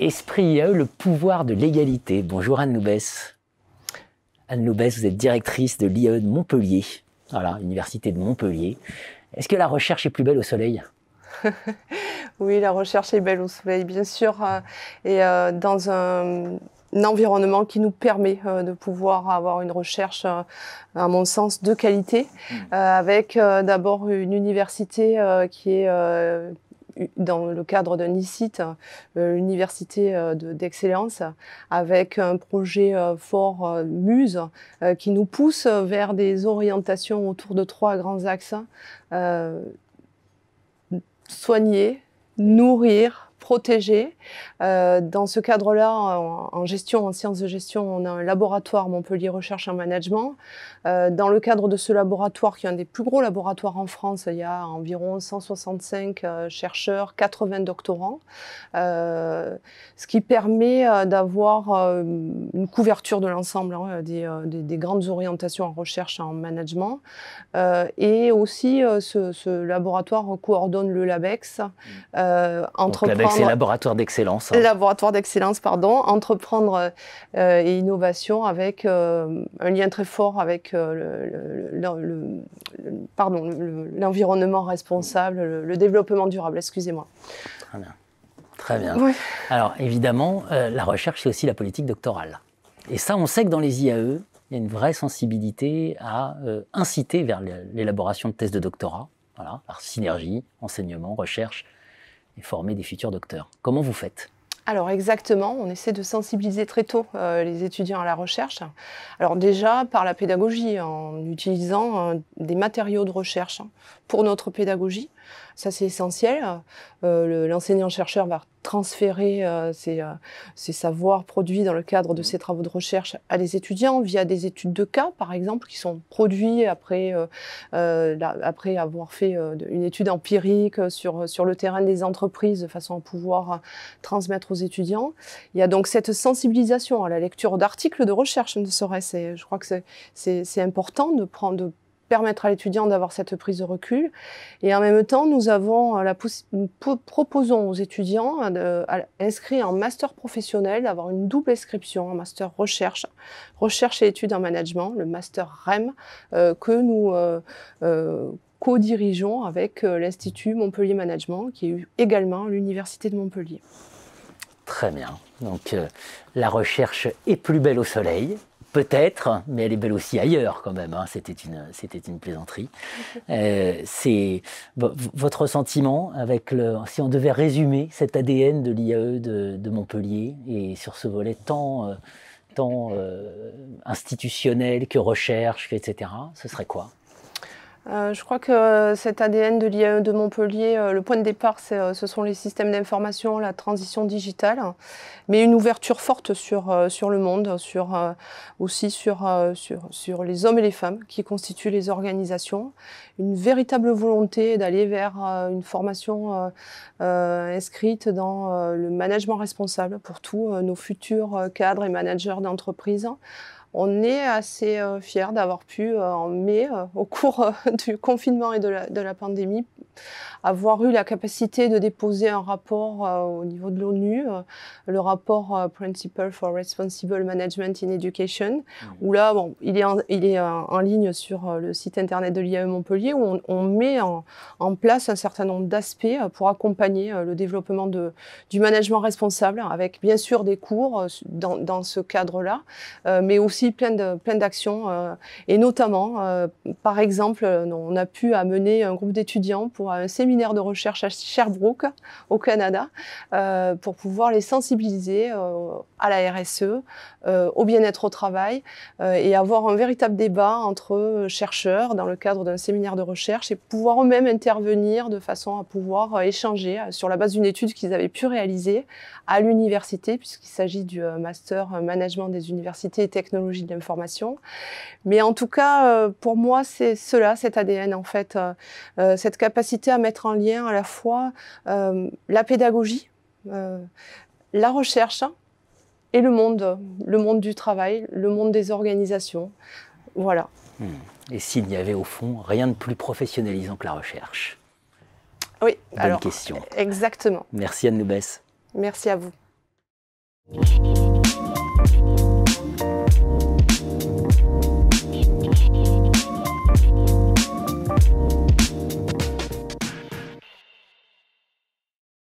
Notre IAE, le pouvoir de l'égalité. Bonjour Anne Loubès. Anne Loubès, vous êtes directrice de l'IAE de Montpellier. Voilà, Université de Montpellier. Est-ce que la recherche est plus belle au soleil Oui, la recherche est belle au soleil, bien sûr. Euh, et euh, dans un, environnement qui nous permet euh, de pouvoir avoir une recherche, à mon sens, de qualité, mmh. avec d'abord une université qui est dans le cadre d'un ICIT, euh, université euh, d'excellence, avec un projet euh, fort Muse qui nous pousse vers des orientations autour de trois grands axes. soigner, nourrir, protéger. Euh, dans ce cadre-là, en, gestion, en sciences de gestion, on a un laboratoire Montpellier Recherche en Management. Euh, dans le cadre de ce laboratoire, qui est un des plus gros laboratoires en France, il y a environ 165 euh, chercheurs, 80 doctorants, ce qui permet d'avoir une couverture de l'ensemble hein, des, des, grandes orientations en recherche en management. et aussi, ce, ce, laboratoire coordonne le LABEX, entreprendre c'est laboratoire d'excellence. Hein. Laboratoire d'excellence, pardon. Entreprendre euh, et innovation avec euh, un lien très fort avec euh, l'environnement responsable, le, développement durable. Excusez-moi. Très bien. Très bien. Alors évidemment, la recherche, c'est aussi la politique doctorale. Et ça, on sait que dans les IAE, il y a une vraie sensibilité à inciter vers l'élaboration de thèses de doctorat, voilà, par synergie, enseignement, recherche, former des futurs docteurs. Comment vous faites? Alors exactement, on essaie de sensibiliser très tôt euh, les étudiants à la recherche. Alors déjà par la pédagogie, en utilisant euh, des matériaux de recherche hein, pour notre pédagogie. Ça c'est essentiel. Euh, l'enseignant-chercheur va transférer ses, ses, savoirs produits dans le cadre de ses travaux de recherche à des étudiants via des études de cas, par exemple, qui sont produits après, après avoir fait une étude empirique sur, sur le terrain des entreprises de façon à pouvoir transmettre aux étudiants. Il y a donc cette sensibilisation à la lecture d'articles de recherche, ne serait-ce. Je crois que c'est important de prendre, de permettre à l'étudiant d'avoir cette prise de recul. Et en même temps, nous avons la nous proposons aux étudiants inscrits en master professionnel d'avoir une double inscription, en master recherche, recherche et études en management, le master REM, euh, que nous euh, euh, co-dirigeons avec l'Institut Montpellier Management, qui est également l'Université de Montpellier. Très bien. Donc euh, la recherche est plus belle au soleil, peut-être, mais elle est belle aussi ailleurs quand même. Hein. C'était une, c'était une plaisanterie. Euh, c'est votre sentiment avec le, si on devait résumer cet ADN de l'IAE de, Montpellier et sur ce volet tant, euh, tant institutionnel que recherche, etc. Ce serait quoi? Euh, je crois que euh, cet ADN de l'IAE de Montpellier, euh, le point de départ, ce sont les systèmes d'information, la transition digitale, mais une ouverture forte sur, sur le monde, sur, aussi sur, sur, sur, les hommes et les femmes qui constituent les organisations, une véritable volonté d'aller vers une formation inscrite dans le management responsable pour tous nos futurs cadres et managers d'entreprise on est assez euh, fiers d'avoir pu, euh, en mai, euh, au cours du confinement et de la, pandémie, avoir eu la capacité de déposer un rapport au niveau de l'ONU, le rapport Principle for Responsible Management in Education, mmh. où là, bon, il est, en, il est en, ligne sur le site internet de l'IAE Montpellier, où on, met en, place un certain nombre d'aspects pour accompagner le développement de, du management responsable, avec bien sûr des cours dans, dans ce cadre-là, mais aussi plein plein d'actions euh, et notamment euh, par exemple on a pu amener un groupe d'étudiants pour un séminaire de recherche à Sherbrooke au Canada euh, pour pouvoir les sensibiliser à la RSE, au bien-être au travail et avoir un véritable débat entre chercheurs dans le cadre d'un séminaire de recherche et pouvoir eux-mêmes intervenir de façon à pouvoir échanger sur la base d'une étude qu'ils avaient pu réaliser à l'université puisqu'il s'agit du master management des universités et technologies de l'information. Mais en tout cas, euh, pour moi, c'est cela, cet ADN, en fait, euh, euh, cette capacité à mettre en lien à la fois la pédagogie, la recherche et le monde, le monde du travail, le monde des organisations. Voilà. Hmm. Et s'il n'y avait au fond rien de plus professionnalisant que la recherche? Oui, Bonne question. Exactement. Merci Anne Loubès. Merci à vous.